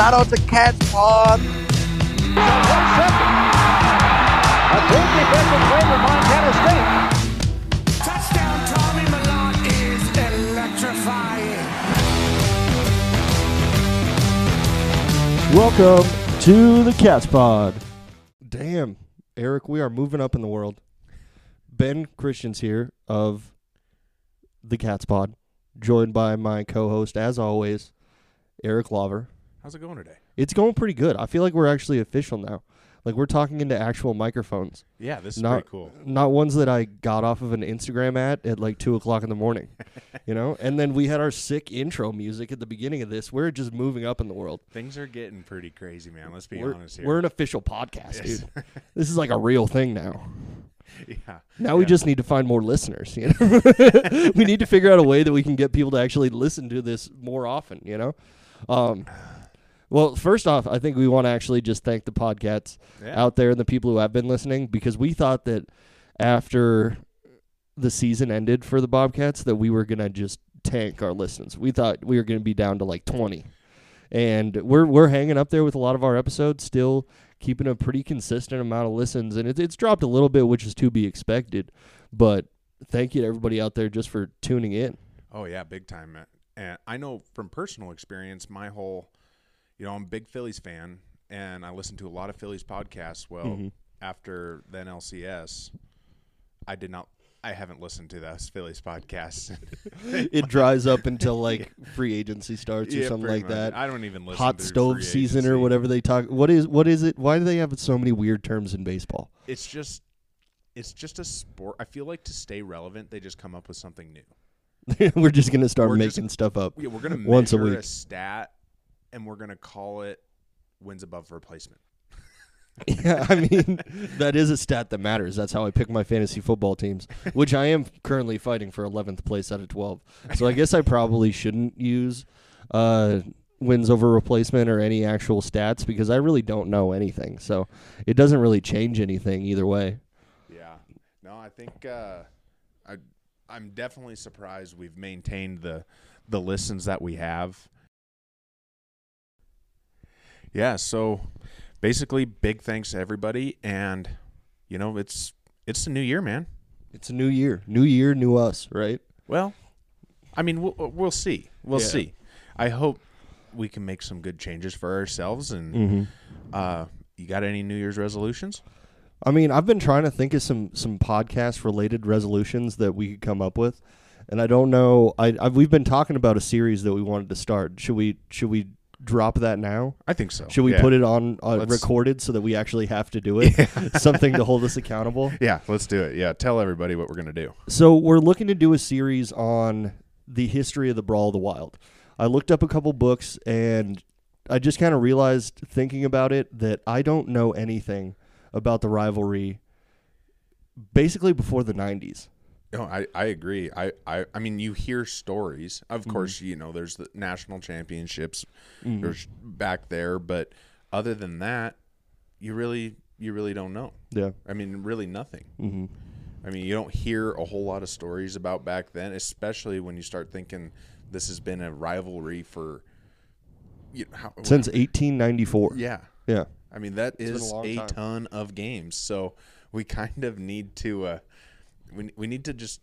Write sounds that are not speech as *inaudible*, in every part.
Shout out to Cats Pawd. A big defensive play for Montana State. Touchdown, Tommy Milan is electrifying. Welcome to the Cats Pawd. Damn, Eric, we are moving up in the world. Ben Christian's here of the Cats Pawd, joined by my co-host, as always, Eric Lover. How's it going today? It's going pretty good. I feel like we're actually official now. Like we're talking into actual microphones, Yeah, this is not pretty cool. not ones that I got off of an Instagram ad at like two o'clock in the morning. *laughs* you know, and then we had our sick intro music at the beginning of this. We're just moving up in the world. Things are getting pretty crazy, man. Let's be We're, honest here. we're an official podcast, Yes. dude. *laughs* This is like a real thing now. *laughs* yeah. Now we just need to find more listeners. You know, we need to figure out a way that we can get people to actually listen to this more often. You know, um, well, first off, I think we want to actually just thank the podcasts Yeah. out there and the people who have been listening because we thought that after the season ended for the Bobcats that we were gonna just tank our listens. We thought we were gonna be down to like twenty, and we're we're hanging up there with a lot of our episodes, still keeping a pretty consistent amount of listens, and it's it's dropped a little bit, which is to be expected. But thank you to everybody out there just for tuning in. Oh yeah, big time. man. And I know from personal experience, my whole, you know, I'm a big Phillies fan, and I listen to a lot of Phillies podcasts. Well, Mm-hmm. after the NLCS, I did not. I haven't listened to those Phillies podcasts. *laughs* It dries up until like *laughs* free agency starts or Yeah, something like much. that. I don't even listen. Hot stove season or whatever they talk. What is what is it? Why do they have so many weird terms in baseball? It's just, it's just a sport. I feel like to stay relevant, they just come up with something new. *laughs* we're just gonna start We're just- making stuff up. Yeah, we're gonna Once a week. a stat, and we're gonna call it wins above replacement. *laughs* Yeah, I mean that is a stat that matters. That's how I pick my fantasy football teams, which I am currently fighting for 11th place out of 12. So I guess I probably shouldn't use uh, wins over replacement or any actual stats because I really don't know anything. So it doesn't really change anything either way. Yeah. No, I think uh, I I'm definitely surprised we've maintained the the listens that we have. Yeah, so basically big thanks to everybody and you know, it's it's the new year, man. It's a new year, new year, new us, right? Well, I mean, we'll, we'll see. We'll Yeah. see. I hope we can make some good changes for ourselves and Mm-hmm. uh you got any New Year's resolutions? I mean, I've been trying to think of some some podcast related resolutions that we could come up with, and I don't know. I I've, we've been talking about a series that we wanted to start. Should we should we drop that now? I think so. Should we Yeah. put it on uh, Let's- recorded so that we actually have to do it? *laughs* Something to hold us accountable. *laughs* Yeah, let's do it. Yeah, tell everybody what we're going to do. So we're looking to do a series on the history of the Brawl of the Wild. I looked up a couple books and I just kind of realized thinking about it that I don't know anything about the rivalry basically before the 90s. No, I, I agree. I, I I mean, you hear stories. Of Mm-hmm. course, you know, there's the national championships there's back there, but other than that, you really you really don't know. Yeah. I mean, really nothing. hmm I mean, you don't hear a whole lot of stories about back then, especially when you start thinking this has been a rivalry for you know, how, Since 1894. yeah. Yeah. I mean, that a is long a, ton of games. So we kind of need to, uh, we, we need to just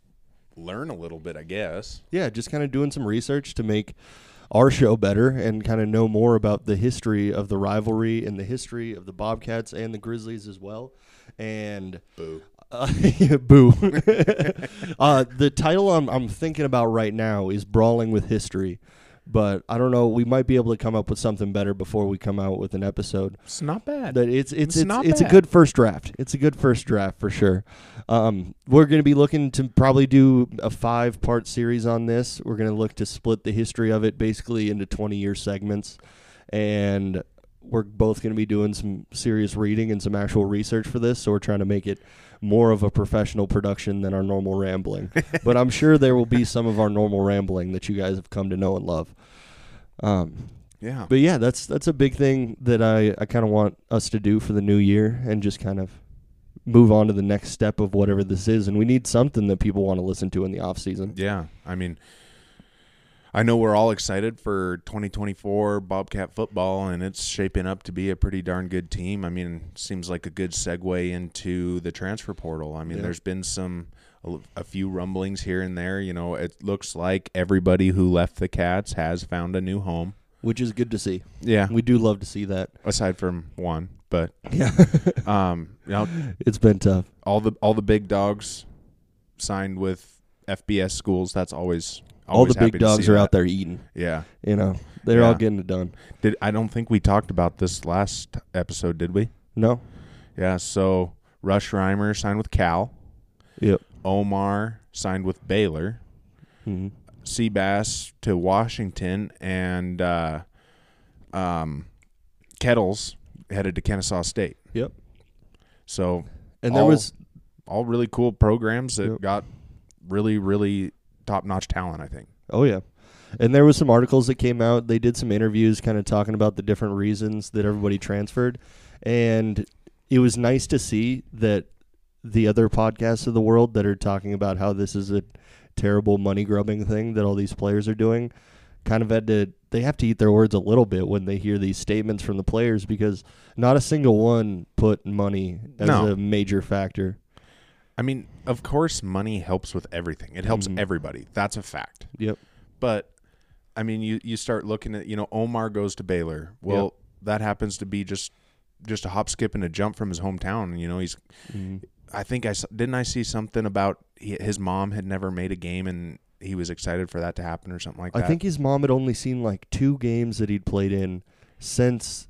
learn a little bit, I guess. Yeah, just kind of doing some research to make our show better and kind of know more about the history of the rivalry and the history of the Bobcats and the Grizzlies as well. And Boo. *laughs* uh, boo. *laughs* uh, the title I'm, I'm thinking about right now is Brawling with History. But I don't know. We might be able to come up with something better before we come out with an episode. It's not bad. That it's it's It's it's, not it's a good first draft. It's a good first draft for sure. Um, we're going to be looking to probably do a five part series on this. We're going to look to split the history of it basically into twenty year segments, and we're both going to be doing some serious reading and some actual research for this. So we're trying to make it more of a professional production than our normal rambling. *laughs* but I'm sure there will be some of our normal rambling that you guys have come to know and love. Um, yeah. but yeah, that's that's a big thing that I, I kind of want us to do for the new year and just kind of move on to the next step of whatever this is. And we need something that people want to listen to in the off season. Yeah. I mean, I know we're all excited for 2024 Bobcat football, and it's shaping up to be a pretty darn good team. I mean, seems like a good segue into the transfer portal. I mean, Yeah. there's been some a, a few rumblings here and there. You know, it looks like everybody who left the Cats has found a new home. which is good to see. Yeah, We do love to see that. aside from one, but Yeah, *laughs* um, you know, it's been tough. all the all the big dogs signed with FBS schools. That's always, All the big dogs are that. out there eating. Yeah. You know, they're all getting it done. Did I don't think we talked about this last episode, did we? No. Yeah. So Rush Reimer signed with Cal. Yep. Omar signed with Baylor. hmm Seabass to Washington, and uh, um, Kettles headed to Kennesaw State. Yep. So And there All- was all really cool programs that Yep. got really, really top notch talent. I think. Oh yeah. And there was some articles that came out. They did some interviews kind of talking about the different reasons that everybody transferred. And it was nice to see that the other podcasts of the world that are talking about how this is a terrible money grubbing thing that all these players are doing kind of had to they have to eat their words a little bit when they hear these statements from the players because not a single one put money as No. a major factor. I mean, of course, money helps with everything. It helps Mhm. everybody. That's a fact. Yep. But I mean, you you start looking at you know Omar goes to Baylor. Well, that happens to be just just a hop, skip, and a jump from his hometown. You know, he's. Mhm. I think I didn't I see something about he, his mom had never made a game and he was excited for that to happen or something like that. I think his mom had only seen like two games that he'd played in since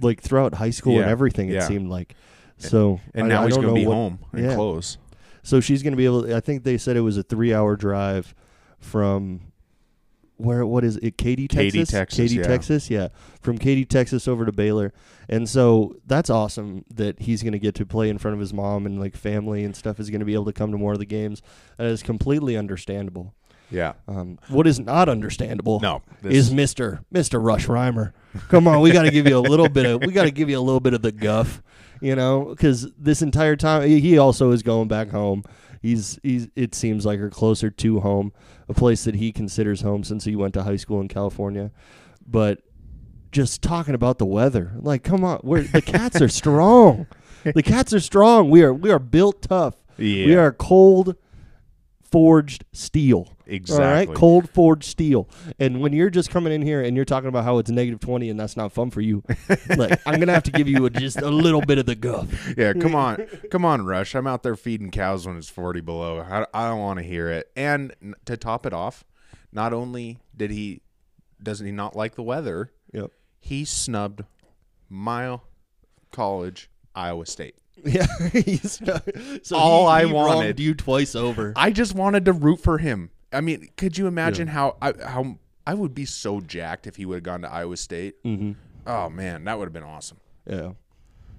like throughout high school and everything it yeah. seemed like. So and I- now I he's going to be what- home and yeah. close. So she's going to be able I think they said it was a 3-hour drive from where what is it Katy Texas? Katy, Texas, Katy yeah. Texas, yeah. From Katy Texas over to Baylor. And so that's awesome that he's going to get to play in front of his mom and like family and stuff is going to be able to come to more of the games. That is completely understandable. Yeah. Um, what is not understandable No. is Mister Mister Rush Reimer. Come on, we got to give you a little bit of we got to give you a little bit of the guff, you know, because this entire time he also is going back home. He's he's it seems like or closer to home, a place that he considers home since he went to high school in California. But just talking about the weather, like come on, we're the cats are *laughs* strong. The cats are strong. We are we are built tough. We are cold forged steel. All right, Exactly. cold forged steel. And when you're just coming in here and you're talking about how it's negative twenty and that's not fun for you, *laughs* like I'm gonna have to give you a, just a little bit of the guff. Yeah, come on, come on, Rush. I'm out there feeding cows when it's 40 below. I, I don't want to hear it. And to top it off, not only did he doesn't he not like the weather, Yep. he snubbed Mile college, Iowa State. *laughs* Yeah. He's so All he- I he wanted- wronged you twice over. I just wanted to root for him. I mean, could you imagine how I, how I would be so jacked if he would have gone to Iowa State? mm-hmm. Oh man, that would have been awesome. Yeah.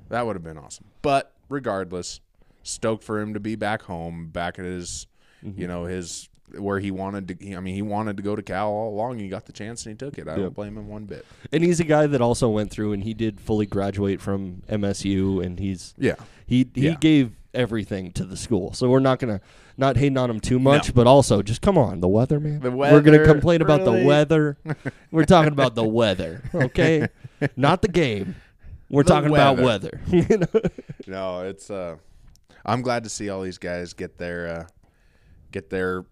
That would have been awesome. But regardless, stoked for him to be back home, back at his, Mm-hmm. you know, his where he wanted to. he- I mean, he wanted to go to Cal all along. He got the chance and he took it. I Yeah. don't blame him one bit. And he's a guy that also went through and he did fully graduate from MSU and he's Yeah, he he Yeah. gave everything to the school. So we're not gonna not hating on him too much, No. but also just come on, the weather, man. The weather, we're gonna complain about the weather. *laughs* we're talking about the weather, okay? *laughs* not the game. We're The talking about weather. weather. *laughs* you know? no, it's. uh I'm glad to see all these guys get their uh get their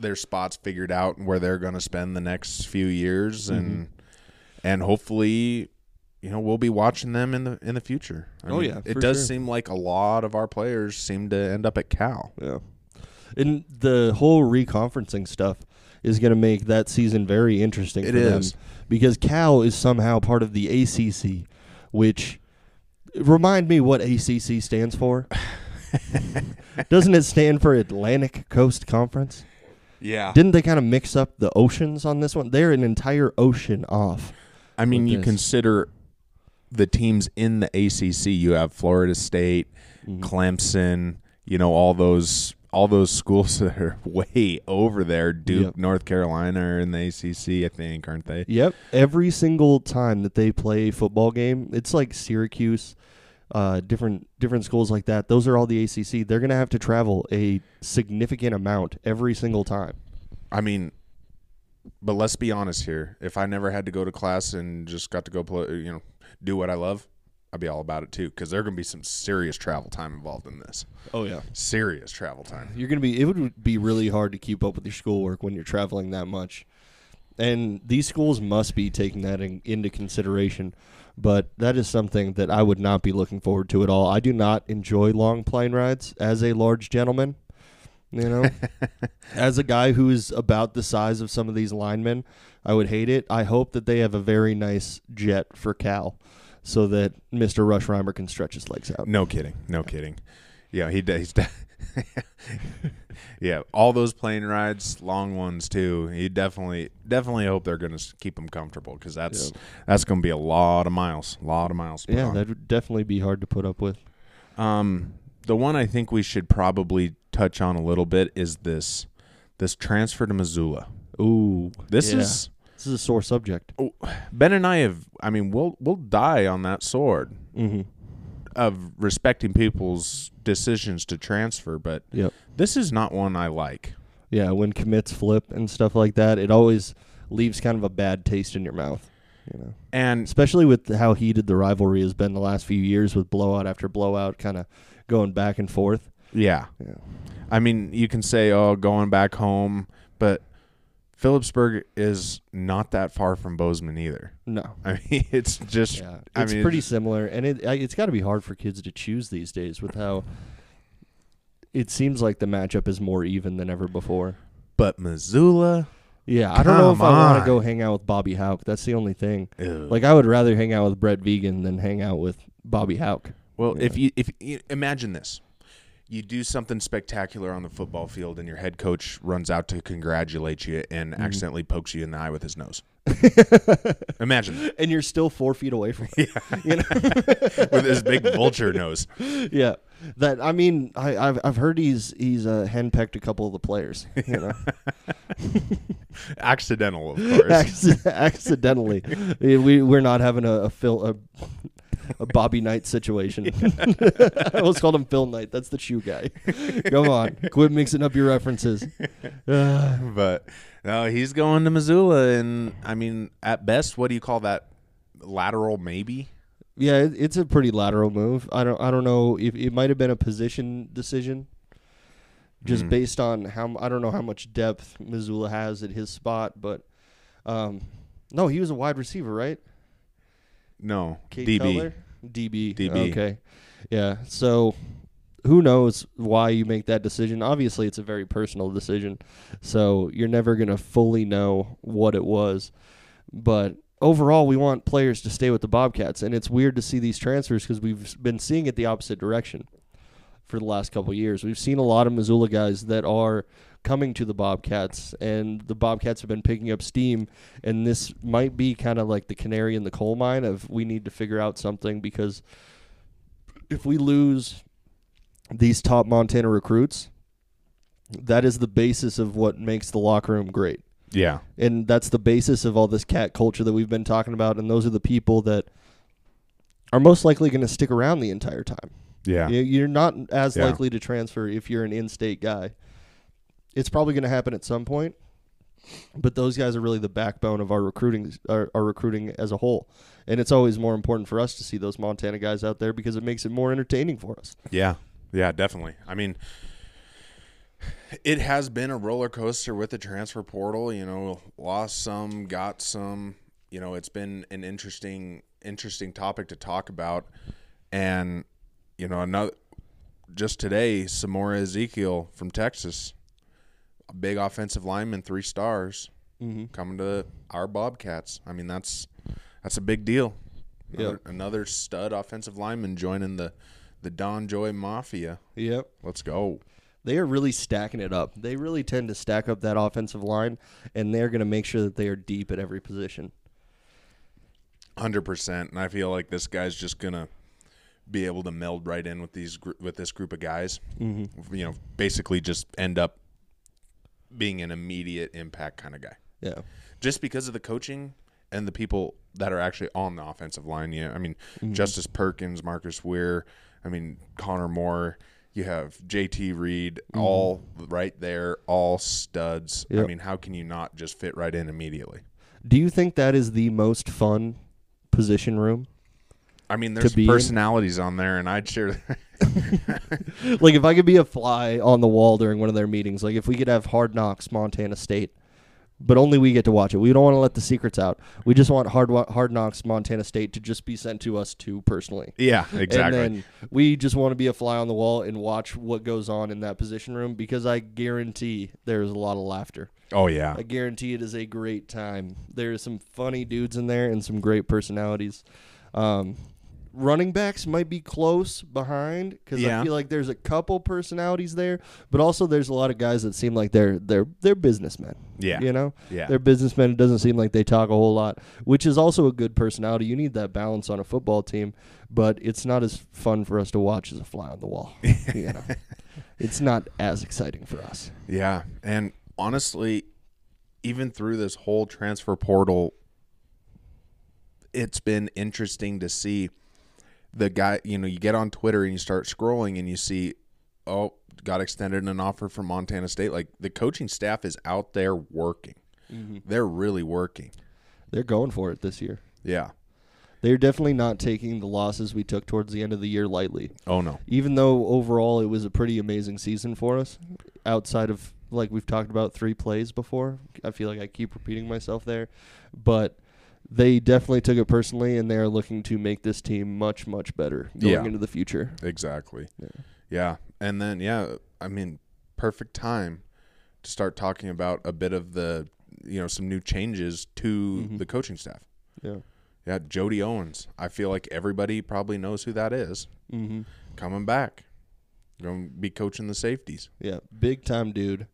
their spots figured out and where they're going to spend the next few years and Mm-hmm. and hopefully you know we'll be watching them in the in the future. I Oh, mean, yeah, it does sure. seem like a lot of our players seem to end up at Cal. Yeah. And the whole reconferencing stuff is going to make that season very interesting It for is. them because Cal is somehow part of the ACC, which remind me what ACC stands for. *laughs* Doesn't it stand for Atlantic Coast Conference? Yeah. Didn't they kind of mix up the oceans on this one? They're an entire ocean off. I mean, you this. consider the teams in the ACC. You have Florida State, Mm-hmm. Clemson. You know all those all those *laughs* schools that are way over there. Duke, Yep. North Carolina are in the ACC, I think, aren't they? Yep. Every single time that they play a football game, it's like Syracuse, uh, different different schools like that. Those are all the ACC. They're gonna have to travel a significant amount every single time. I mean, but let's be honest here. If I never had to go to class and just got to go play, you know, do what I love, I'd be all about it too. Because there are gonna be some serious travel time involved in this. Oh yeah. Serious travel time. You're gonna be. It would be really hard to keep up with your schoolwork when you're traveling that much, and these schools must be taking that in, into consideration. But that is something that I would not be looking forward to at all. I do not enjoy long plane rides as a large gentleman. You know, *laughs* as a guy who is about the size of some of these linemen, I would hate it. I hope that they have a very nice jet for Cal, so that Mr. Rush Reimer can stretch his legs out. No kidding. No kidding. Yeah, he does. *laughs* yeah, all those plane rides, long ones too. You definitely, definitely hope they're going to keep them comfortable because that's that's going to be a lot of miles, a lot of miles. Yeah, on. that would definitely be hard to put up with. Um, the one I think we should probably touch on a little bit is this this transfer to Missoula. Ooh, This yeah. is this is a sore subject. Ben and I have. I mean, we'll we'll die on that sword Mm-hmm. Of respecting people's decisions to transfer, but Yep. this is not one I like. Yeah, when commits flip and stuff like that, it always leaves kind of a bad taste in your mouth. You know, And especially with how heated the rivalry has been the last few years, with blowout after blowout, kind of going back and forth. yeah, Yeah. I mean, you can say, "Oh, going back home," but Philipsburg is not that far from Bozeman either. No. *laughs* I mean, it's just. Yeah, I it's mean, pretty similar, and it it's got to be hard for kids to choose these days with how it seems like the matchup is more even than ever before. But Missoula, Yeah, I don't know if Come I want to go hang out with Bobby Hauck. That's the only thing. ugh. Like I would rather hang out with Brent Vigen than hang out with Bobby Hauck. Well, Yeah. if you if you, imagine this, you do something spectacular on the football field, and your head coach runs out to congratulate you and Mm-hmm. accidentally pokes you in the eye with his nose. *laughs* imagine that. And you're still four feet away from *laughs* him. You know? *laughs* with his big vulture nose. yeah. That I mean, I, I've I've heard he's he's uh, henpecked a couple of the players. You know, Accidental, of course. Acc- accidentally. we we're not having a, a a, a Bobby Knight situation. *laughs* *laughs* I almost called him Phil Knight. That's the shoe guy. *laughs* Come on, quit mixing up your references. But no, he's going to Missoula, and I mean, at best, what do you call that? Lateral, maybe. yeah, it, it's a pretty lateral move. I don't I don't know if it might have been a position decision. Just Mhm. based on how I don't know how much depth Missoula has at his spot, but um, no, he was a wide receiver, right? No, Kate DB. Cutler? DB. DB. Okay. Yeah. So who knows why you make that decision? Obviously, it's a very personal decision. So you're never going to fully know what it was. But overall, we want players to stay with the Bobcats. And it's weird to see these transfers because we've been seeing it the opposite direction for the last couple of years. We've seen a lot of Missoula guys that are coming to the Bobcats, and the Bobcats have been picking up steam. And this might be kind of like the canary in the coal mine of we need to figure out something because if we lose these top Montana recruits, that is the basis of what makes the locker room great. Yeah, And that's the basis of all this cat culture that we've been talking about. And those are the people that are most likely going to stick around the entire time. yeah, You- You're not as Yeah. likely to transfer if you're an in-state guy. It's probably going to happen at some point, but those guys are really the backbone of our recruiting, our, our recruiting as a whole. And it's always more important for us to see those Montana guys out there because it makes it more entertaining for us. yeah, yeah, definitely. I mean, it has been a roller coaster with the transfer portal. You know, lost some, got some. You know, it's been an interesting, interesting topic to talk about, and you know, another. Just today, Samora Ezekiel from Texas, big offensive lineman, three stars, Mm-hmm. coming to our Bobcats. I mean, that's that's a big deal. Another, Yep. another stud offensive lineman joining the the Don Joy Mafia. Yep. Let's go. They are really stacking it up. They really tend to stack up that offensive line, and they're going to make sure that they are deep at every position. Hundred percent, and I feel like this guy's just gonna be able to meld right in with these with this group of guys. Mm-hmm. You know, basically just end up being an immediate impact kind of guy, Yeah. just because of the coaching and the people that are actually on the offensive line. Yeah, I mean, mm-hmm. Justice Perkins, Marcus Wehr, I mean Connor Moore, You have JT Reed, mm-hmm. all right there, all studs. I mean, how can you not just fit right in immediately? Do you think that is the most fun position room? I mean, there's be in? personalities on there, and I'd share. *laughs* *laughs* like if I could be a fly on the wall during one of their meetings, like if we could have Hard Knocks Montana State, but only we get to watch it. We don't want to let the secrets out. We just want Hard Hard Knocks Montana State to just be sent to us too personally. yeah, exactly. And then we just want to be a fly on the wall and watch what goes on in that position room because I guarantee there's a lot of laughter. oh yeah, I guarantee it is a great time. There's some funny dudes in there and some great personalities. Um, running backs might be close behind because Yeah. I feel like there's a couple personalities there, but also there's a lot of guys that seem like they're they're they're businessmen. Yeah. you know, Yeah. they're businessmen. It doesn't seem like they talk a whole lot, which is also a good personality. You need that balance on a football team, but it's not as fun for us to watch as a fly on the wall. *laughs* you know, it's not as exciting for us. Yeah, and honestly, even through this whole transfer portal, it's been interesting to see the guy. You know, you get on Twitter and you start scrolling and you see, oh, got extended an offer from Montana State. Like the coaching staff is out there working. Mm-hmm. They're really working. They're going for it this year. Yeah. They're definitely not taking the losses we took towards the end of the year lightly. Oh no. Even though overall it was a pretty amazing season for us, outside of like we've talked about three plays before. I feel like I keep repeating myself there, but they definitely took it personally, and they are looking to make this team much much better going Yeah. into the future. Exactly. Yeah. And then yeah, I mean, perfect time to start talking about a bit of the you know some new changes to the coaching staff. Yeah. Yeah, Jody Owens. I feel like everybody probably knows who that is. Mm-hmm. Coming back, going to be coaching the safeties. Yeah, big time dude.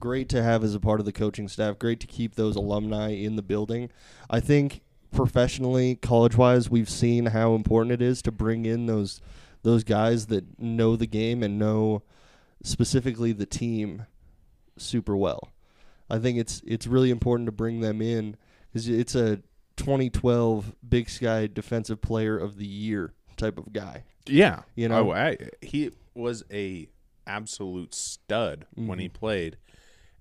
Great to have as a part of the coaching staff. Great to keep those alumni in the building. I think professionally, college wise, we've seen how important it is to bring in those those guys that know the game and know specifically the team super well. I think it's it's really important to bring them in because it's a 2012 Big Sky Defensive Player of the Year type of guy. Yeah, You know? oh, I, he was a absolute stud when he mm-hmm. played,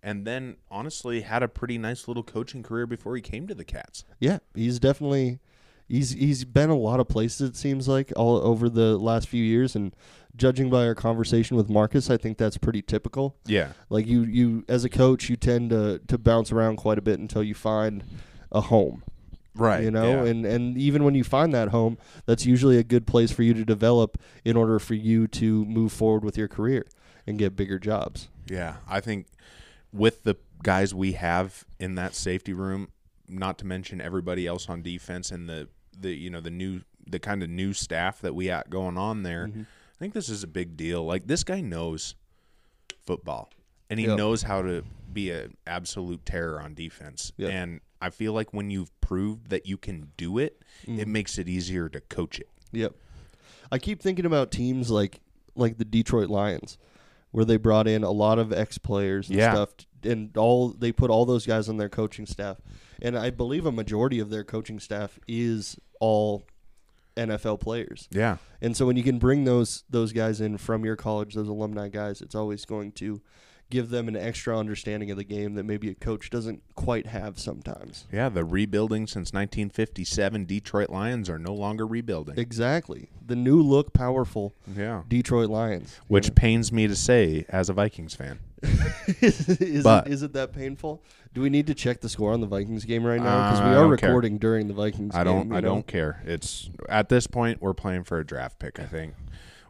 and then honestly had a pretty nice little coaching career before he came to the Cats. Yeah, he's definitely he's he's been a lot of places it seems like all over the last few years and judging by our conversation with Marcus, I think that's pretty typical. Yeah, Like you you as a coach, you tend to to bounce around quite a bit until you find a home. right. You know, yeah. and and even when you find that home, that's usually a good place for you to develop in order for you to move forward with your career and get bigger jobs. Yeah, I think with the guys we have in that safety room, not to mention everybody else on defense and the the you know the new the kind of new staff that we got going on there, Mm-hmm. I think this is a big deal. Like this guy knows football and he Yep. knows how to be an absolute terror on defense. Yep. And I feel like when you've proved that you can do it, it Mm-hmm. makes it easier to coach it. Yep. I keep thinking about teams like like the Detroit Lions, where they brought in a lot of ex players and Yeah. stuff, and all they put all those guys on their coaching staff, and I believe a majority of their coaching staff is all NFL players. Yeah. And so when you can bring those those guys in from your college, those alumni guys, it's always going to give them an extra understanding of the game that maybe a coach doesn't quite have sometimes. Yeah, the rebuilding since 1957 Detroit Lions are no longer rebuilding. Exactly. The new look powerful Yeah. Detroit Lions. which pains me to say as a Vikings fan. *laughs* is, is, But- it, is it that painful? Do we need to check the score on the Vikings game right now? Because we are don't care. recording during the Vikings. I don't game, I know? don't care. It's at this point we're playing for a draft pick, I think.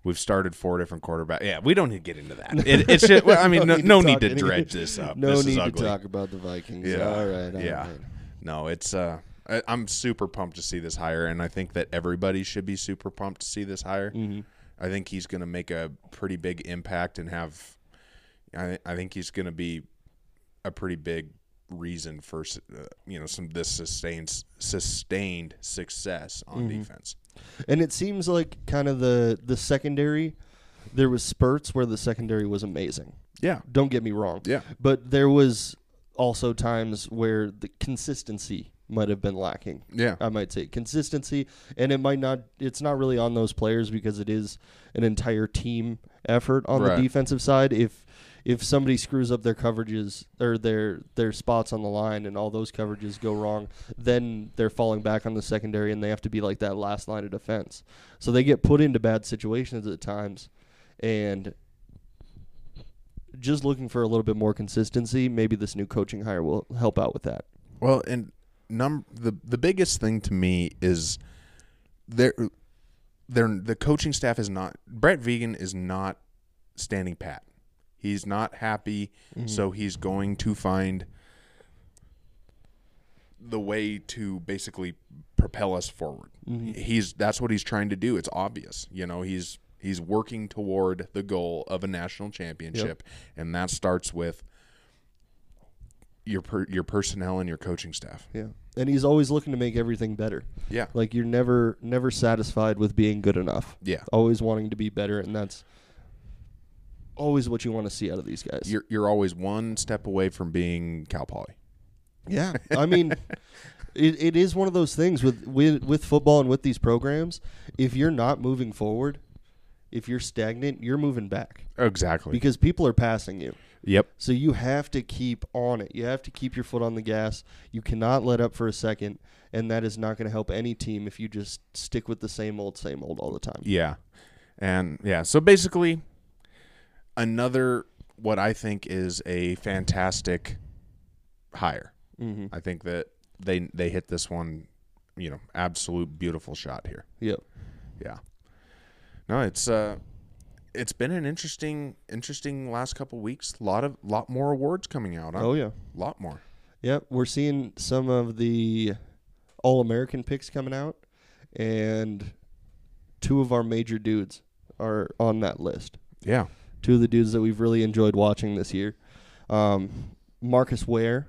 We've started four different quarterbacks. Yeah, we don't need to get into that. *laughs* It, it's just, well, I mean, *laughs* no, need to no need to any- dredge this up. No this need to talk about the Vikings. Yeah. All right. all yeah. right. No, it's uh I, I'm super pumped to see this hire and I think that everybody should be super pumped to see this hire. Mm-hmm. I think he's going to make a pretty big impact and have I I think he's going to be a pretty big reason for uh, you know some this sustained sustained success on Mm-hmm. defense. And it seems like kind of the the secondary. There was spurts where the secondary was amazing. Yeah. Don't get me wrong. Yeah. But there was also times where the consistency might have been lacking. Yeah. I might say consistency, and it might not. It's not really on those players because it is an entire team effort on Right. the defensive side. If if somebody screws up their coverages or their their spots on the line and all those coverages go wrong, then they're falling back on the secondary and they have to be like that last line of defense. So they get put into bad situations at times, and just looking for a little bit more consistency. Maybe this new coaching hire will help out with that. Well, and num the the biggest thing to me is there there the coaching staff is not Brent Vigen is not standing pat. He's not happy, mm-hmm. so he's going to find the way to basically propel us forward. Mm-hmm. He's that's what he's trying to do. It's obvious. You know, he's he's working toward the goal of a national championship and that starts with your per, your personnel and your coaching staff. Yeah, and he's always looking to make everything better. Yeah. Like you're never never satisfied with being good enough. Yeah. Always wanting to be better, and that's always what you want to see out of these guys. You're you're always one step away from being Cal Poly. yeah, I mean, *laughs* it, it is one of those things with, with with football and with these programs. If you're not moving forward, if you're stagnant, you're moving back Exactly. because people are passing you. yep. So you have to keep on it. You have to keep your foot on the gas. You cannot let up for a second, and that is not going to help any team if you just stick with the same old, same old all the time. Yeah. And yeah, so basically another what I think is a fantastic hire. Mm-hmm. I think that they they hit this one, you know, absolute beautiful shot here. Yep. Yeah. No, it's uh it's been an interesting interesting last couple weeks. A lot of lot more awards coming out. Huh? Oh yeah. A lot more. Yep. We're seeing some of the All American picks coming out, and two of our major dudes are on that list. Yeah. Two of the dudes that we've really enjoyed watching this year. Um, Marcus Wehr,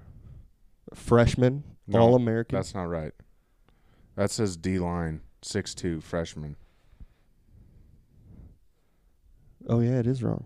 freshman, No, All American. That's not right. That says D line, six two freshman. Oh yeah, it is wrong.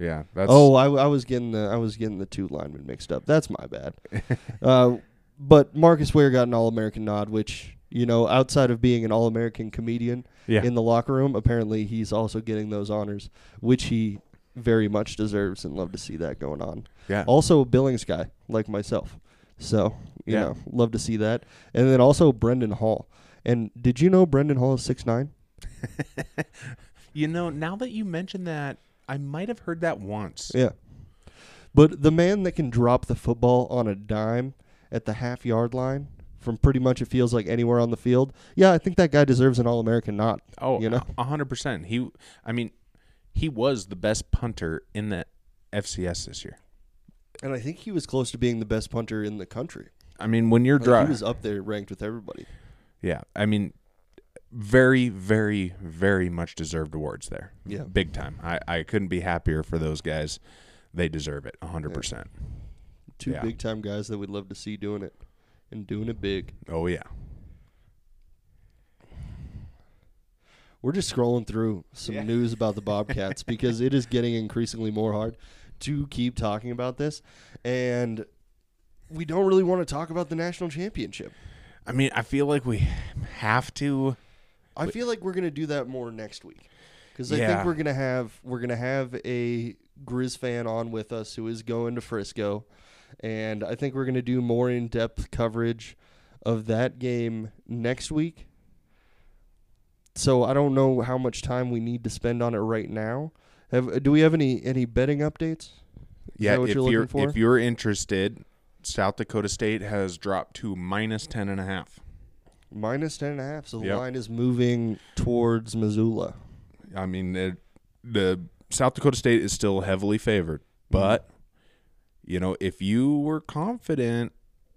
Yeah, that's oh, I, I was getting the I was getting the two linemen mixed up. That's my bad. *laughs* uh, but Marcus Wehr got an All American nod, which you know, outside of being an All American comedian yeah. in the locker room, apparently he's also getting those honors, which he very much deserves, and love to see that going on. yeah. Also, a Billings guy like myself, so you Yeah. know, love to see that. And then also Brendan Hall. And did you know Brendan Hall is six nine? *laughs* You know, now that you mention that, I might have heard that once. Yeah. But the man that can drop the football on a dime at the half yard line from pretty much it feels like anywhere on the field, yeah, I think that guy deserves an All American nod. Oh, you know, a hundred percent. He, I mean, he was the best punter in the FCS this year. and I think he was close to being the best punter in the country. I mean, when you're dry, he was up there ranked with everybody. yeah. I mean, very, very, very much deserved awards there. Yeah. big time. I, I couldn't be happier for those guys. They deserve it, a hundred percent. Two Yeah. big time guys that we'd love to see doing it and doing it big. Oh yeah, We're just scrolling through some news about the *laughs* Bobcats because it is getting increasingly more hard to keep talking about this. And we don't really want to talk about the national championship. I mean, I feel like we have to. I feel like we're gonna do that more next week because I Yeah. think we're gonna have we're gonna have a Grizz fan on with us who is going to Frisco, and I think we're gonna do more in depth coverage of that game next week. So I don't know how much time we need to spend on it right now. Have do we have any any betting updates? Yeah, what if you're you're, for? if you're interested, South Dakota State has dropped to minus ten and a half. Minus ten and a half, so the Yep. line is moving towards Missoula. I mean, it, the South Dakota State is still heavily favored, Mm-hmm. but you know, if you were confident,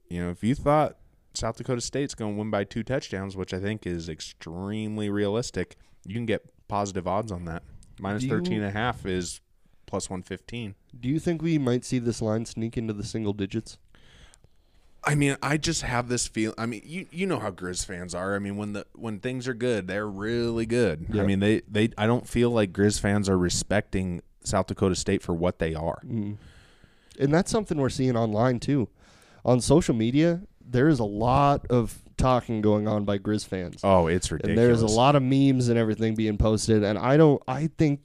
you know, if you thought South Dakota State's going to win by two touchdowns, which I think is extremely realistic, you can get positive odds on that. Minus you- 13 and a half is plus 115. Do you think we might see this line sneak into the single digits? I mean, I just have this feel. I mean, you you know how Grizz fans are. I mean, when the when things are good, they're really good. I mean, they they. I don't feel like Grizz fans are respecting South Dakota State for what they are. Mm. And that's something we're seeing online too. On social media, there is a lot of talking going on by Grizz fans. Oh, it's ridiculous. and there's a lot of memes and everything being posted and I don't I think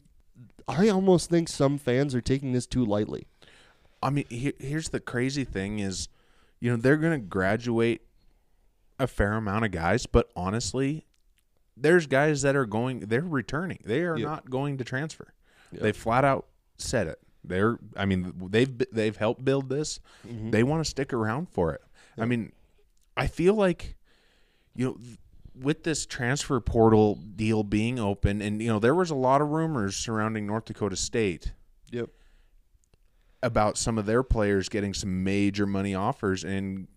I almost think some fans are taking this too lightly. I mean, here, here's the crazy thing is, you know, they're going to graduate a fair amount of guys, but honestly, there's guys that are going, they're returning. They are Yep. not going to transfer. They flat out said it. They're, I mean, they've they've helped build this. Mm-hmm. They want to stick around for it. I mean, I feel like, you know, with this transfer portal deal being open, and you know, there was a lot of rumors surrounding North Dakota State Yep. about some of their players getting some major money offers, and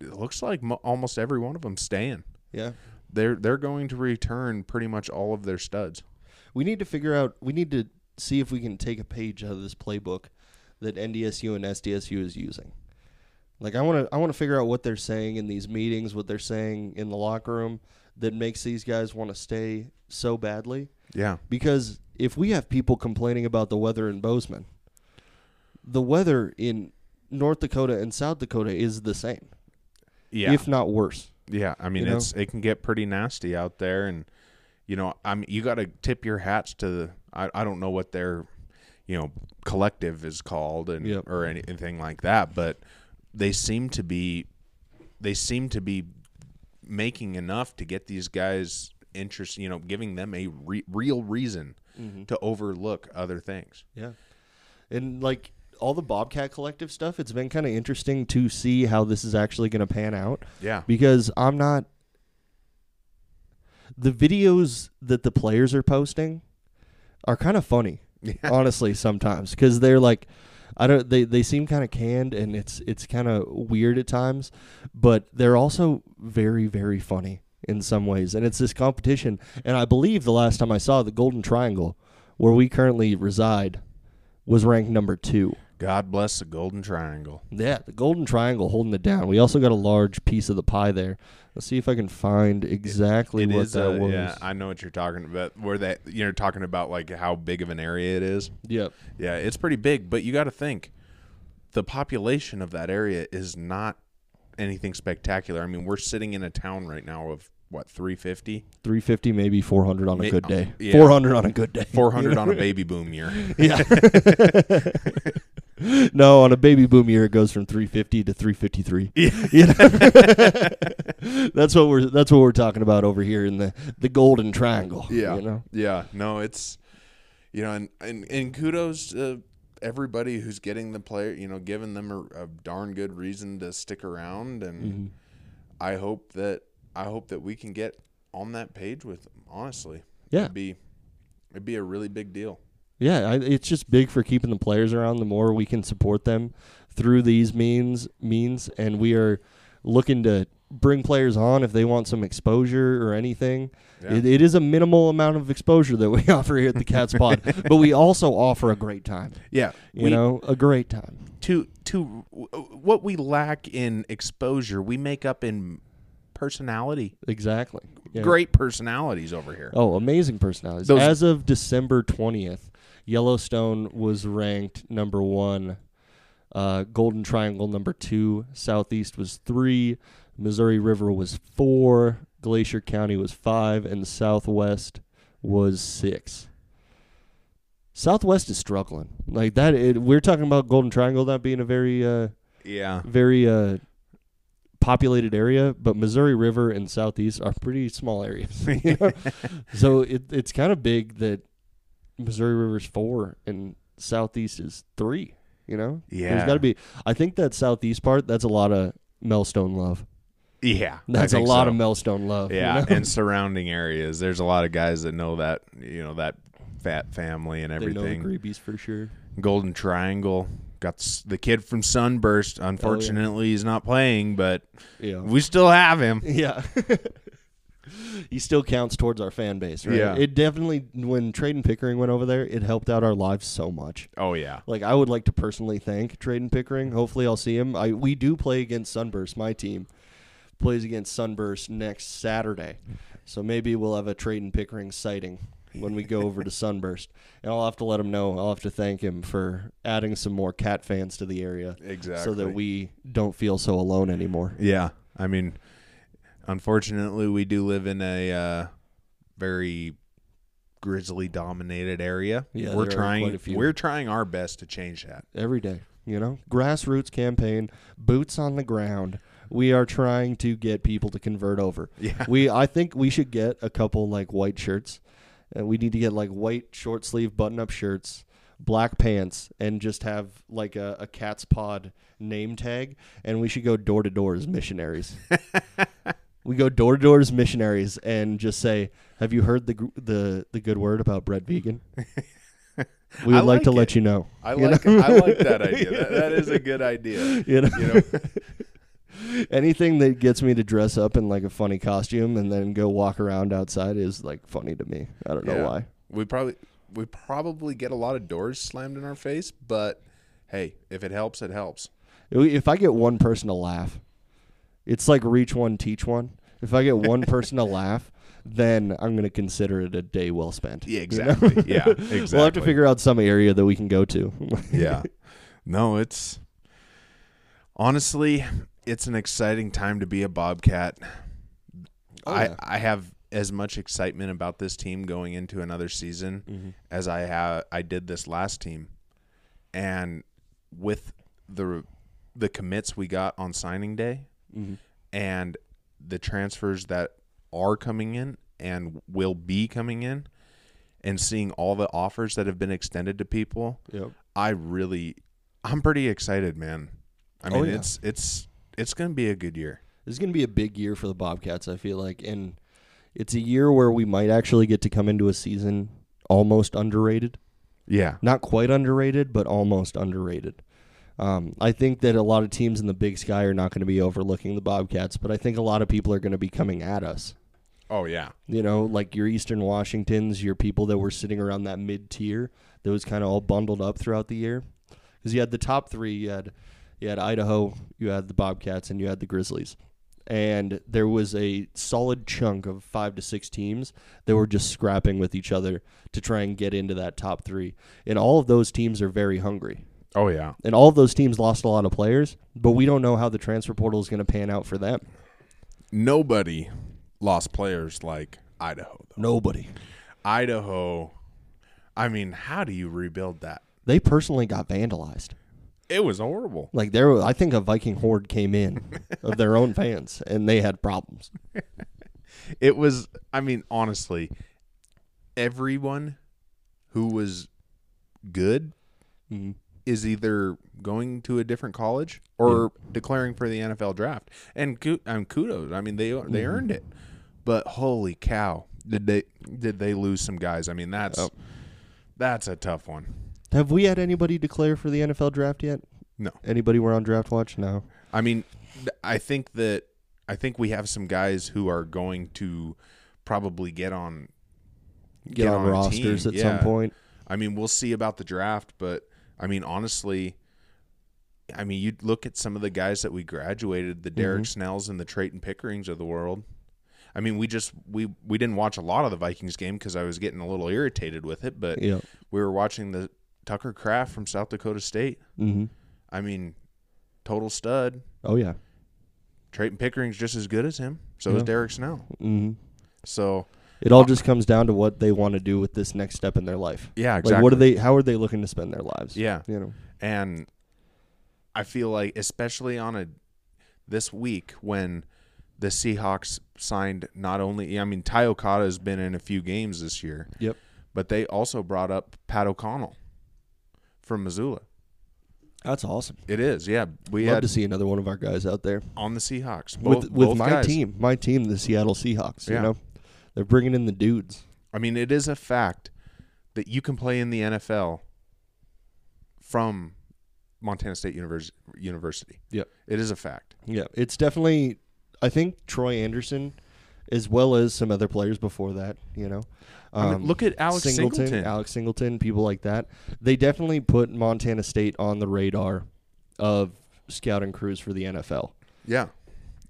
it looks like mo- almost every one of them staying. Yeah. They're they're going to return pretty much all of their studs. We need to figure out. We need to see if we can take a page out of this playbook that NDSU and SDSU is using. Like I want to, I want to figure out what they're saying in these meetings, what they're saying in the locker room that makes these guys want to stay so badly. Yeah, Because if we have people complaining about the weather in Bozeman, the weather in North Dakota and South Dakota is the same, yeah, if not worse. yeah. I mean, you know? it's it can get pretty nasty out there, and you know, I mean, you got to tip your hats to the. I, I don't know what their, you know, collective is called, and Yep. or anything like that, but they seem to be, they seem to be making enough to get these guys interest. You know, giving them a re- real reason Mm-hmm. to overlook other things. Yeah. And like all the Bobcat collective stuff, it's been kind of interesting to see how this is actually going to pan out Yeah, because I'm not the videos that the players are posting are kind of funny. *laughs* Honestly, sometimes cuz they're like I don't they they seem kind of canned and it's it's kind of weird at times, but they're also very very funny in some ways. And it's this competition and I believe the last time I saw the Golden Triangle where we currently reside was ranked number 2. God bless the Golden Triangle. Yeah, the Golden Triangle holding it down. We also got a large piece of the pie there. Let's see if I can find exactly It what is, that uh, was. yeah. I know what you're talking about. Where that you're talking about, like how big of an area it is. Yep. Yeah, it's pretty big, but you got to think the population of that area is not anything spectacular. I mean, we're sitting in a town right now of what 350, 350 maybe 400 on a Ma- good day. yeah. 400 on a good day. 400 on a *laughs* baby boom year. Yeah. *laughs* no, on a baby boom year it goes from 350 to 353. *laughs* You know? that's what we're that's what we're talking about over here in the the Golden Triangle. Yeah, You know. yeah. No, it's you know, and and, and kudos to everybody who's getting the player. You know, giving them a, a darn good reason to stick around, and Mm-hmm. I hope that I hope that we can get on that page with them. Honestly, Yeah. it'd be it'd be a really big deal. Yeah, I, it's just big for keeping the players around. The more we can support them through these means, means, and we are looking to bring players on if they want some exposure or anything. Yeah. It, it is a minimal amount of exposure that we *laughs* offer here at the Cats Pawd, *laughs* but we also offer a great time. Yeah, You know, a great time. to to what we lack in exposure, we make up in personality. Exactly. Yeah. Great personalities over here. Oh, amazing personalities. Those- As of December 20th, Yellowstone was ranked number one, uh, Golden Triangle number two, Southeast was three, Missouri River was four, Glacier County was five, and Southwest was six. Southwest is struggling like that. It, we're talking about Golden Triangle not being a very, uh, Yeah, very uh, populated area, but Missouri River and Southeast are pretty small areas. *laughs* you know? *laughs* so it, it's kind of big that Missouri River's four and Southeast is three. You know, there's Yeah. got to be. I think that Southeast part that's a lot of Melstone love. yeah. That's a lot so. of Melstone love. you Yeah, know? and surrounding areas. There's a lot of guys that know that you know that fat family and they know the everything. Greebies for sure. Golden Triangle got the kid from Sunburst. Oh, unfortunately, he's not playing, but Yeah, we still have him. *laughs* Yeah. *laughs* he still counts towards our fan base, right? Yeah. It definitely when Trade and Pickering went over there, it helped out our lives so much. Oh yeah, Like I would like to personally thank Trade and Pickering. Hopefully I'll see him. I we do play against Sunburst. My team plays against Sunburst next Saturday. So maybe we'll have a Trade and Pickering sighting when we go over to *laughs* Sunburst. And I'll have to let him know. I'll have to thank him for adding some more cat fans to the area. exactly, So that we don't feel so alone anymore. yeah. I mean, unfortunately, we do live in a uh, very grizzly dominated area. Yeah, we're trying quite a few. we're trying our best to change that. every day. You know, grassroots campaign, boots on the ground. We are trying to get people to convert over. *laughs* Yeah. We I think we should get a couple like white shirts. Uh, we need to get like white short sleeve button up shirts, black pants, and just have like a, a Cats Pawd name tag. And we should go door to door as missionaries. *laughs* we go door to door as missionaries and just say, "Have you heard the the the good word about Brent Vigen?" *laughs* We would I like, to like let you know. I You like know? I like that *laughs* idea. That, that is a good idea. you know, You know, *laughs* anything that gets me to dress up in like a funny costume and then go walk around outside is like funny to me. I don't know Yeah. why. We probably we probably get a lot of doors slammed in our face, but hey, if it helps, it helps. If I get one person to laugh, it's like reach one, teach one. If I get one person to *laughs* laugh, then I'm gonna consider it a day well spent. Yeah, exactly. *laughs* Yeah, exactly. We'll have to figure out some area that we can go to. yeah. No, it's honestly, it's an exciting time to be a Bobcat. Oh, I yeah. I have as much excitement about this team going into another season Mm-hmm. as I have I did this last team. And with the the commits we got on signing day Mm-hmm. and the transfers that are coming in and will be coming in and seeing all the offers that have been extended to people, Yep. I really I'm pretty excited, man. I Oh, mean, yeah. it's it's it's going to be a good year. This is going to be a big year for the Bobcats, I feel like. And it's a year where we might actually get to come into a season almost underrated. Yeah. Not quite underrated, but almost underrated. Um, I think that a lot of teams in the Big Sky are not going to be overlooking the Bobcats, but I think a lot of people are going to be coming at us. Oh yeah. You know, like your Eastern Washingtons, your people that were sitting around that mid tier, that was kind of all bundled up throughout the year. Because you had the top three, you had you had Idaho, you had the Bobcats, and you had the Grizzlies. And there was a solid chunk of five to six teams that were just scrapping with each other to try and get into that top three. And all of those teams are very hungry. Oh yeah. And all of those teams lost a lot of players, but we don't know how the transfer portal is going to pan out for them. Nobody lost players like Idaho though. Nobody. Idaho I mean, how do you rebuild that? They personally got vandalized. It was horrible. Like there, I think a Viking horde came in of their own *laughs* fans, and they had problems. *laughs* It was I mean, honestly, everyone who was good Mhm. is either going to a different college or declaring for the NFL draft. And um, kudos. I mean, they they earned it. But holy cow, did they did they lose some guys? I mean, that's that's a tough one. Have we had anybody declare for the NFL draft yet? No. Anybody we're on draft watch? No. I mean, I think that I think we have some guys who are going to probably get on Get, on, a rosters at some point. I mean, we'll see about the draft, but I mean, honestly, I mean, you look at some of the guys that we graduated, the Derek Mm-hmm. Snells and the Trayton Pickerings of the world. I mean, we just we we didn't watch a lot of the Vikings game because I was getting a little irritated with it, but Yeah. we were watching the Tucker Kraft from South Dakota State. Mm-hmm. I mean, total stud. Oh yeah. Trayton Pickering's just as good as him. So is Derek Snell. Mm-hmm. So It all just comes down to what they want to do with this next step in their life. yeah, Like, what are they? How are they looking to spend their lives? Yeah. You know. And I feel like, especially on a this week when the Seahawks signed not only, I mean, Ty Okada has been in a few games this year, Yep. but they also brought up Pat O'Connell from Missoula. That's awesome. It is, yeah. We Love had to see another one of our guys out there on the Seahawks with both- with both my guys. team. My team, the Seattle Seahawks. You know, they're bringing in the dudes. I mean, it is a fact that you can play in the NFL from Montana State Univers- University. Yep. It is a fact. Yeah, it's definitely. I think Troy Andersen, as well as some other players before that. You know, I mean, Um, look at Alex Singleton. Alex Singleton, people like that. They definitely put Montana State on the radar of scouting crews for the NFL. Yeah.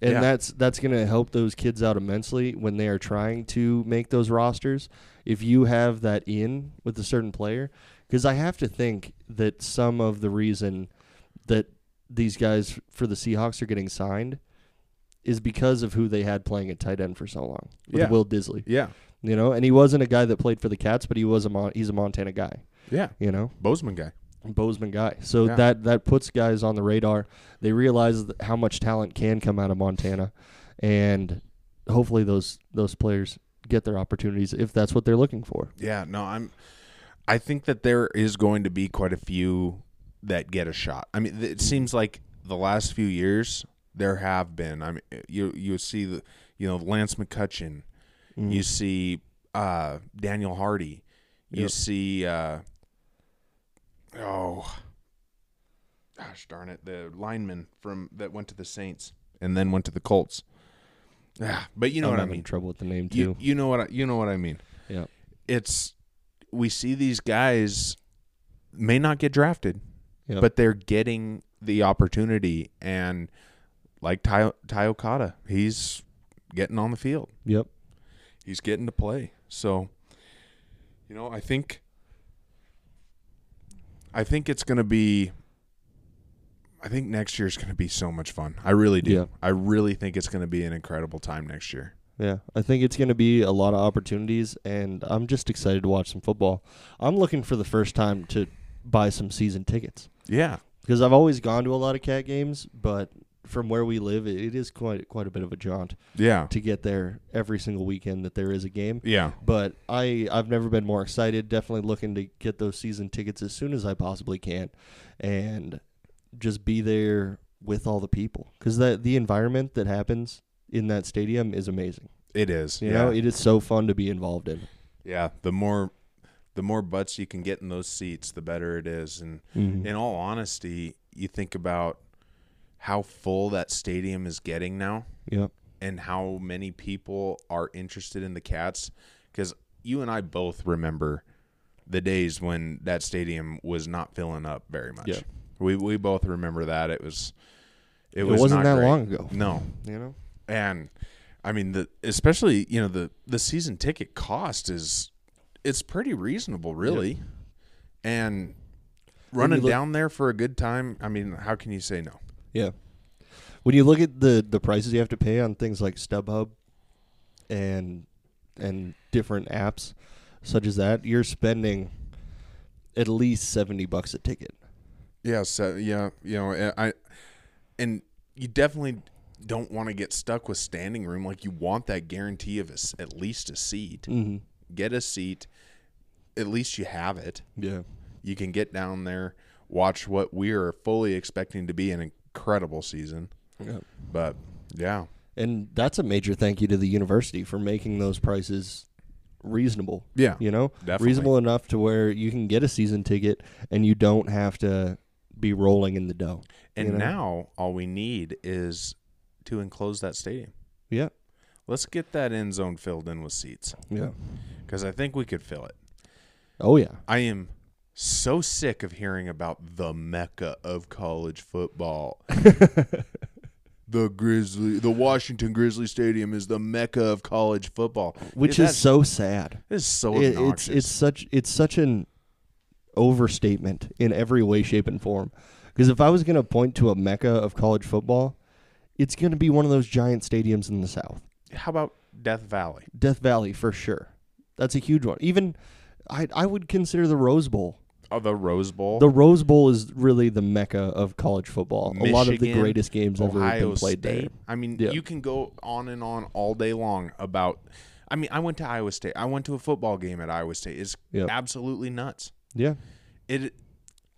And Yeah. that's that's going to help those kids out immensely when they are trying to make those rosters. If you have that in with a certain player, because I have to think that some of the reason that these guys for the Seahawks are getting signed is because of who they had playing at tight end for so long with Yeah. Will Dissly. Yeah. You know, and he wasn't a guy that played for the Cats, but he was a Mon- he's a Montana guy. Yeah. You know, Bozeman guy. Bozeman guy. So Yeah. that that puts guys on the radar. They realize how much talent can come out of Montana, and hopefully those those players get their opportunities if that's what they're looking for. Yeah, no, I'm. I think that there is going to be quite a few that get a shot. I mean, it seems like the last few years there have been. I mean, you you see the you know Lance McCutcheon, you see uh, Daniel Hardy, you Yep. see uh, oh gosh darn it the lineman from that went to the Saints and then went to the Colts. Yeah, but you know I'm what I mean. trouble with the name too. You, you know what I, you know what I mean yeah. it's we see these guys may not get drafted, Yep. but they're getting the opportunity and like Ty, Ty Okada, he's getting on the field. Yep. He's getting to play. So you know, I think I think it's going to be I think next year's going to be so much fun. I really do. Yeah. I really think it's going to be an incredible time next year. Yeah, I think it's going to be a lot of opportunities, and I'm just excited to watch some football. I'm looking for the first time to buy some season tickets Yeah. because I've always gone to a lot of cat games, but from where we live, it, it is quite quite a bit of a jaunt Yeah. to get there every single weekend that there is a game. Yeah. But I I've never been more excited. Definitely looking to get those season tickets as soon as I possibly can, and just be there with all the people because that the environment that happens in that stadium is amazing. It is. You yeah. know, it is so fun to be involved in. Yeah, the more the more butts you can get in those seats, the better it is. And mm-hmm. in all honesty, you think about how full that stadium is getting now Yep. and how many people are interested in the Cats cuz you and I both remember the days when that stadium was not filling up very much. Yeah. We we both remember that it was it, It was wasn't not that great. long ago. No You know. and I mean the especially you know the the season ticket cost is it's pretty reasonable really, and running look- down there for a good time. I mean, how can you say no? Yeah. When you look at the the prices you have to pay on things like StubHub and and different apps such as that, you're spending at least 70 bucks a ticket. Yeah, so yeah, you know, I and you definitely don't want to get stuck with standing room. Like you want that guarantee of a at least a seat. Mhm. Get a seat. At least you have it. Yeah. You can get down there, watch what we are fully expecting to be an incredible season. Yeah. But yeah, And that's a major thank you to the university for making those prices reasonable. Yeah, You know? definitely. Reasonable enough to where you can get a season ticket and you don't have to be rolling in the dough. and you know? now all we need is to enclose that stadium. Yeah. Let's get that end zone filled in with seats Yeah. because I think we could fill it. Oh yeah. I am so sick of hearing about the mecca of college football. *laughs* the Grizzly, the Washington Grizzly Stadium is the mecca of college football, Which Yeah, is so sad. is so It- obnoxious. it's it's such it's such an overstatement in every way, shape, and form. Because if I was going to point to a mecca of college football, it's going to be one of those giant stadiums in the South, How about Death Valley? Death Valley for sure. That's a huge one. Even I I would consider the Rose Bowl. Oh, the Rose Bowl. The Rose Bowl is really the mecca of college football. a lot of the greatest games ever have been played State. there. I mean, Yeah. you can go on and on all day long about. I mean, I went to Iowa State. I went to a football game at Iowa State. It's Yep. absolutely nuts. Yeah. It.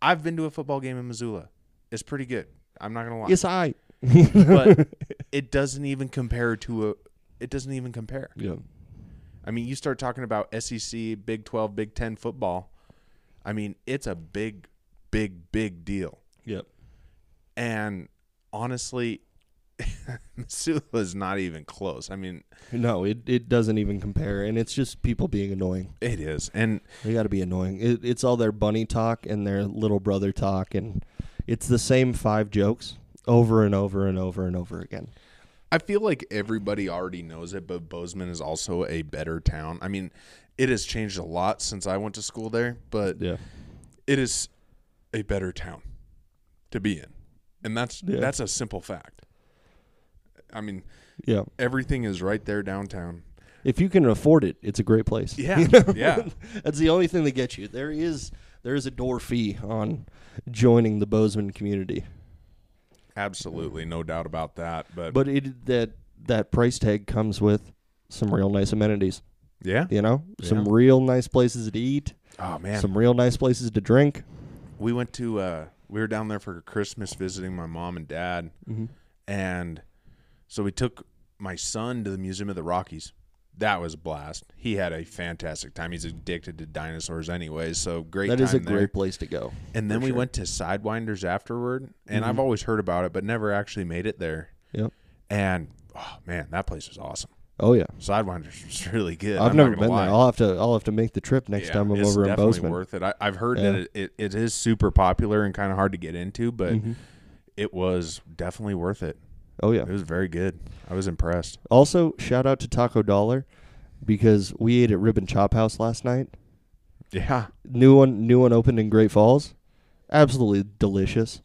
I've been to a football game in Missoula. It's pretty good. I'm not gonna lie. Yes, I. but *laughs* it doesn't even compare to a. It doesn't even compare. yeah. I mean, you start talking about SEC, Big 12, Big 10 football. I mean, it's a big, big, big deal. Yep. And honestly, *laughs* Missoula is not even close. I mean, No, it, it doesn't even compare, and it's just people being annoying. it is. And They got to be annoying. It, it's all their bunny talk and their little brother talk, and it's the same five jokes over and over and over and over again. I feel like everybody already knows it, but Bozeman is also a better town. I mean, it has changed a lot since I went to school there, but Yeah. it is a better town to be in. And that's Yeah. that's a simple fact. I mean, Yeah. everything is right there downtown. If you can afford it, it's a great place. Yeah, *laughs* You know? yeah. *laughs* That's the only thing that gets you. There is there is a door fee on joining the Bozeman community. Absolutely, no doubt about that. But, But it that that price tag comes with some real nice amenities. Yeah, You know? Some Yeah. real nice places to eat. oh man, Some real nice places to drink. we went to uh we were down there for Christmas visiting my mom and dad, and so we took my son to the Museum of the Rockies. That was a blast. He had a fantastic time. He's addicted to dinosaurs, anyway, So great. That is a there. great place to go. And then we sure. Mm-hmm. went to Sidewinders afterward, and I've always heard about it, but never actually made it there. Yep. And oh man, that place was awesome. Oh yeah. Sidewinders was *laughs* really good. I've I'm never been lie. there. I'll have to I'll have to make the trip next Yeah, time I'm over in definitely Bozeman. worth it. I, I've heard Yeah. that it, it, it is super popular and kind of hard to get into, but Mm-hmm. it was definitely worth it. Oh yeah. It was very good. I was impressed. Also, shout out to Taco Dowler because we ate at Rib and Chop House last night. Yeah, New one new one opened in Great Falls. Absolutely delicious.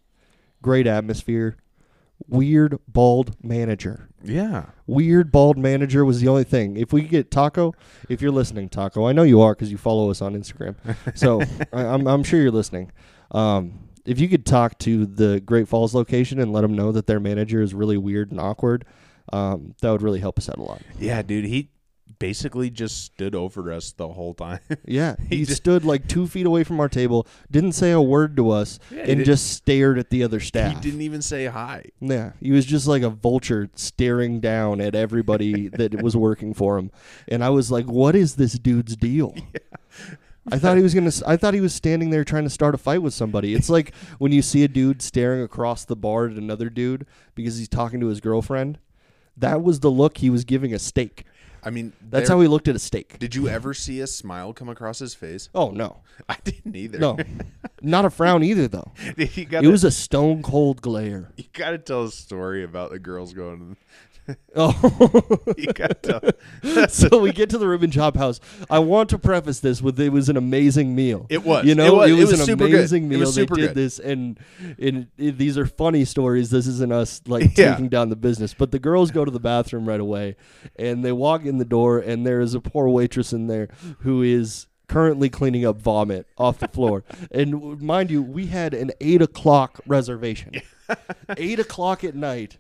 Great atmosphere. Weird bald manager. Yeah. Weird bald manager was the only thing. If we could get Taco, if you're listening, Taco, I know you are because you follow us on Instagram. So *laughs* I, I'm I'm sure you're listening. Um, if you could talk to the Great Falls location and let them know that their manager is really weird and awkward, um, that would really help us out a lot. Yeah, dude. He basically just stood over us the whole time. *laughs* Yeah, he, He just- stood like two feet away from our table, didn't say a word to us, he and just stared at the other staff. he didn't even say hi. Yeah, he was just like a vulture staring down at everybody *laughs* that was working for him, and I was like, "What is this dude's deal?" *laughs* Yeah. I thought he was gonna. I thought he was standing there trying to start a fight with somebody. It's like when you see a dude staring across the bar at another dude because he's talking to his girlfriend. That was the look he was giving a steak. I mean, That's how he looked at a steak. Did you ever see a smile come across his face? Oh no, *laughs* I didn't either. no, not a frown either though. *laughs* you got It was a stone cold glare. you got to tell a story about the girls going. Oh. *laughs* You got to *laughs* so we get to the Rib and Chop House. I want to preface this with it was an amazing meal. It was. You know, It was. it It was, was an super good. amazing It meal. was they did good. this, and, and it- these are funny stories. This isn't us like *laughs* Yeah. taking down the business. But the girls go to the bathroom right away, and they walk in the door, and there is a poor waitress in there who is currently cleaning up vomit off the floor. and mind you, we had an eight o'clock reservation. eight o'clock at night.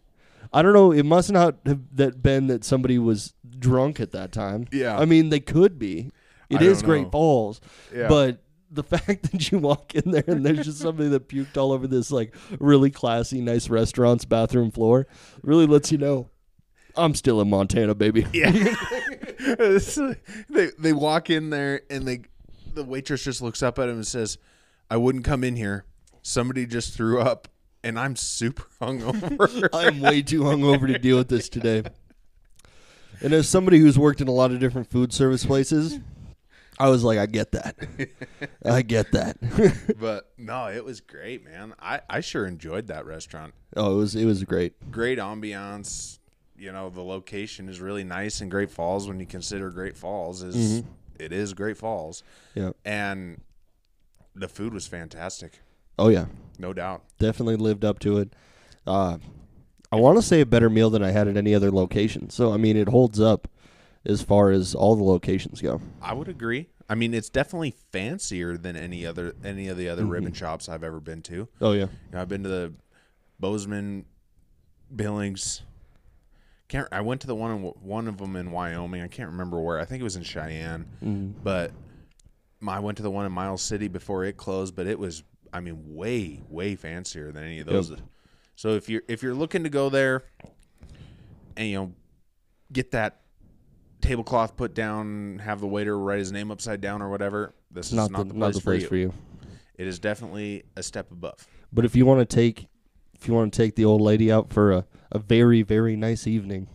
I don't know. It must not have that been that somebody was drunk at that time. Yeah. I mean, they could be. It I is don't Great know. Falls, Yeah. but the *laughs* fact that you walk in there and there's just somebody that puked all over this like really classy, nice restaurant's bathroom floor really lets you know I'm still in Montana, baby. Yeah. *laughs* *laughs* they they walk in there and they the waitress just looks up at him and says, "I wouldn't come in here. Somebody just threw up, and I'm super *laughs* hungover." I'm way too hungover to deal with this today. And as somebody who's worked in a lot of different food service places, I was like, I get that. I get that. *laughs* but no, it was great, man. I I sure enjoyed that restaurant. oh, it was it was great. Great ambiance. You know, the location is really nice in Great Falls when you consider Great Falls is mm-hmm. it is Great Falls, Yeah. and the food was fantastic, Oh yeah. no doubt. Definitely lived up to it. Uh, I want to say a better meal than I had at any other location. So I mean, it holds up as far as all the locations go. I would agree. I mean, it's definitely fancier than any other any of the other Mm-hmm. Rib and Chops I've ever been to. Oh yeah. You know, I've been to the Bozeman, Billings. Can't I went to the one in, one of them in Wyoming. I can't remember where. I think it was in Cheyenne. Mm-hmm. But I went to the one in Miles City before it closed. But it was, I mean, way way fancier than any of those. So if you're if you're looking to go there, and you know, get that tablecloth put down, have the waiter write his name upside down or whatever. This is Not, not, the, the, not place, the place for, you. for you. It is definitely a step above. But if you want to take, if you want to take the old lady out for a, a very very nice evening,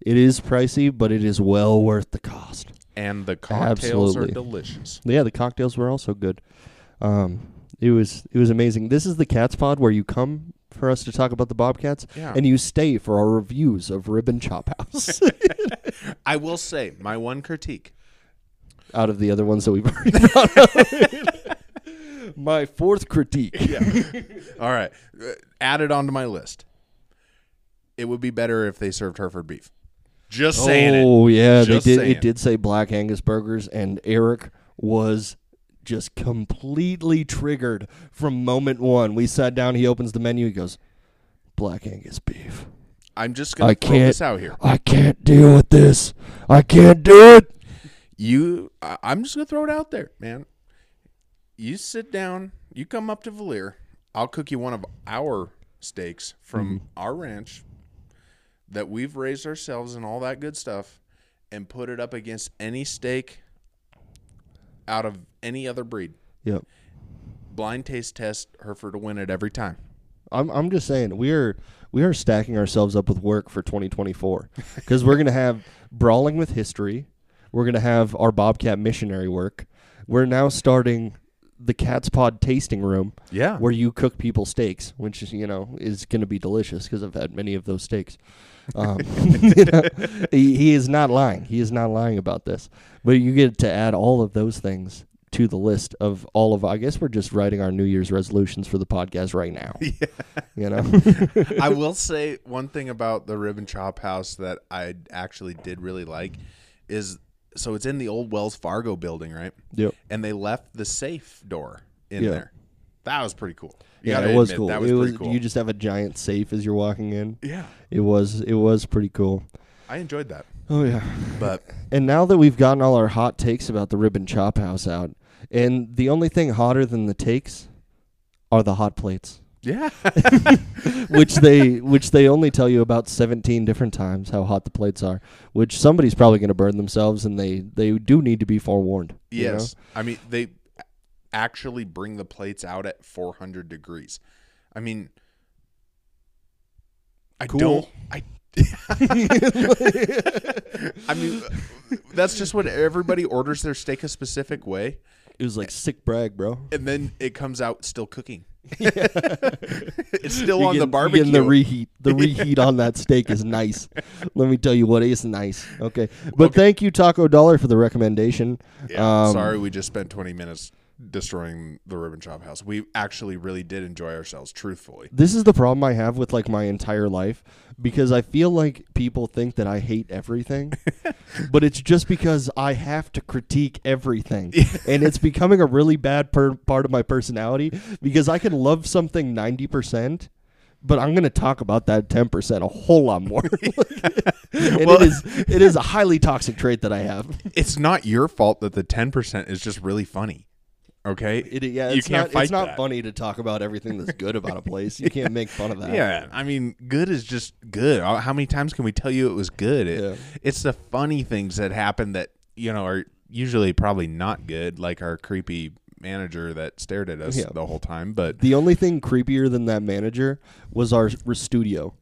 it is pricey, but it is well worth the cost. And the cocktails Absolutely. are delicious. Yeah, the cocktails were also good. Um, it was it was amazing. This is the Cats Pawd where you come for us to talk about the Bobcats, Yeah. and you stay for our reviews of Rib and Chop House. *laughs* I will say, my one critique. out of the other ones that we've already *laughs* brought up. *laughs* My fourth critique. Yeah. All right. Uh, Add it onto my list. it would be better if they served Hereford beef. Just saying oh it. yeah, Just they did. saying. It did say Black Angus burgers, and Eric was just completely triggered from moment one. We sat down. He opens the menu. He goes, "Black Angus beef." I'm just gonna I throw can't. this out here. I can't deal with this. I can't do it. You, I- I'm just gonna throw it out there, man. You sit down. You come up to Valier. I'll cook you one of our steaks from Mm-hmm. our ranch that we've raised ourselves and all that good stuff, and put it up against any steak out of any other breed. Yep. Blind taste test Hereford to win it every time. I'm I'm just saying we are we are stacking ourselves up with work for 2024 because we're gonna have brawling with history. We're gonna have our Bobcat missionary work. We're now starting the Cats Pawd tasting room Yeah. where you cook people steaks, which is you know is gonna be delicious because I've had many of those steaks. Um, *laughs* *laughs* you know, he, he is not lying. He is not lying about this. But you get to add all of those things to the list of all of. I guess we're just writing our New Year's resolutions for the podcast right now. *laughs* Yeah. You know. I will say one thing about the Rib and Chop House that I actually did really like is so it's in the old Wells Fargo building, right? Yep. And they left the safe door in Yeah. there. That was pretty cool. You Yeah, it was admit, cool. That was it pretty was. cool. You just have a giant safe as you're walking in. yeah, It was. It was pretty cool. I enjoyed that. Oh yeah. But *laughs* And now that we've gotten all our hot takes about the Rib and Chop House out, and the only thing hotter than the takes are the hot plates, yeah, *laughs* which they which they only tell you about 17 different times how hot the plates are. Which somebody's probably going to burn themselves, and they they do need to be forewarned. you know? yes. I mean, they actually bring the plates out at 400 degrees. I mean, I Cool. don't. I. *laughs* I mean, that's just what everybody orders their steak a specific way, It was like sick brag, bro. and then it comes out still cooking. *laughs* it's still on You're the barbecue. getting the reheat. The *laughs* reheat on that steak is nice. Let me tell you what is nice. Okay, but thank you Taco Dowler for the recommendation. Yeah, Um, sorry, we just spent 20 minutes destroying the Rib and Chop House. We actually really did enjoy ourselves, truthfully. This is the problem I have with like my entire life because I feel like people think that I hate everything, *laughs* but it's just because I have to critique everything, and it's becoming a really bad per- part of my personality because I can love something ninety percent. But I'm going to talk about that 10% a whole lot more. *laughs* *laughs* and Well- it is it is a highly toxic trait that I have. It's not your fault that the 10% is just really funny. Okay? It, yeah, you it's can't not, fight it's not that. funny to talk about everything that's good about a *laughs* place. You can't make fun of that. Yeah, I mean, good is just good. Uh, How many times can we tell you it was good? It, Yeah. It's the funny things that happen that you know are usually probably not good, like our creepy manager that stared at us Yeah. the whole time. But The only thing creepier than that manager was our, studio,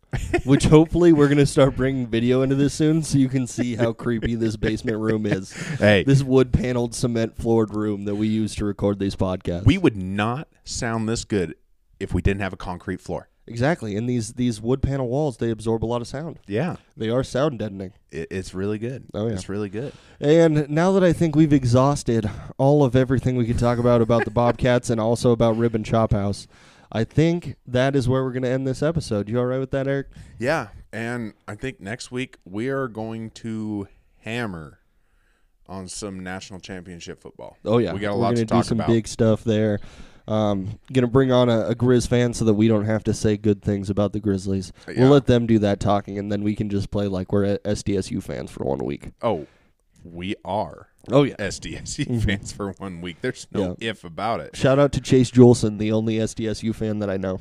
which *laughs* hopefully we're gonna start bringing video into this soon, so you can see how creepy this basement room is. Hey. this wood paneled cement floored room that we use to record these podcasts. we would not sound this good if we didn't have a concrete floor. Exactly, and these these wood panel walls they absorb a lot of sound. Yeah, They are sound deadening. it, it's really good. Oh, yeah. it's really good. And now that I think we've exhausted all of everything we could talk about about the Bobcats and also about Rib and Chop House, I think that is where we're going to end this episode. You all right with that, Eric? Yeah, and I think next week we are going to hammer on some national championship football. Oh yeah, we got a We're lot to talk do some about. big stuff there. Um, gonna bring on a, a Grizz fan so that we don't have to say good things about the Grizzlies. Yeah. We'll let them do that talking, and then we can just play like we're SDSU fans for one week. Oh, we are Oh yeah. SDSU fans for one week. There's no if about it. Shout out to Chase Juleson, the only SDSU fan that I know.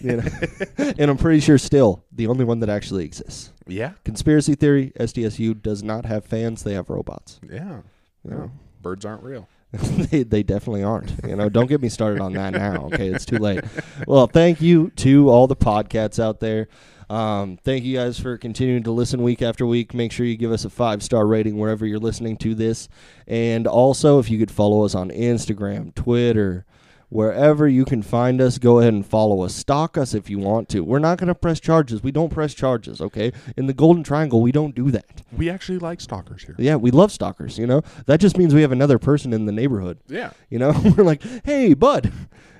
You know? *laughs* and I'm pretty sure still the only one that actually exists. Yeah, Conspiracy theory: SDSU does not have fans; they have robots. yeah, yeah. Birds aren't real. *laughs* they, they definitely aren't. You know, don't get me started on that now. Okay, it's too late. Well, thank you to all the podcasts out there. Um, thank you guys for continuing to listen week after week. Make sure you give us a five star rating wherever you're listening to this, and also if you could follow us on Instagram, Twitter. Wherever you can find us, go ahead and follow us. Stalk us if you want to. We're not going to press charges. We don't press charges, okay? In the Golden Triangle, we don't do that. We actually like stalkers here. Yeah, we love stalkers, you know? That just means we have another person in the neighborhood. Yeah, You know, *laughs* we're like, hey, bud,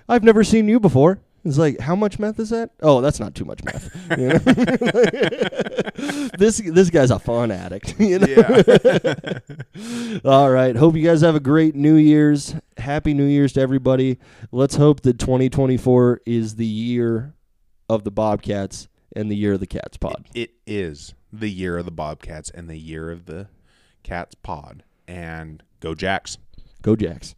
I've never seen you before. It's like, how much meth is that? Oh, that's not too much meth. You know? *laughs* this this guy's a fun addict. *laughs* You know? Yeah. *laughs* All right. Hope you guys have a great New Year's. Happy New Year's to everybody. Let's hope that 2024 is the year of the Bobcats and the year of the Cats Pawd. it is the year of the Bobcats and the year of the Cats Pawd. And go Jacks. Go Jacks.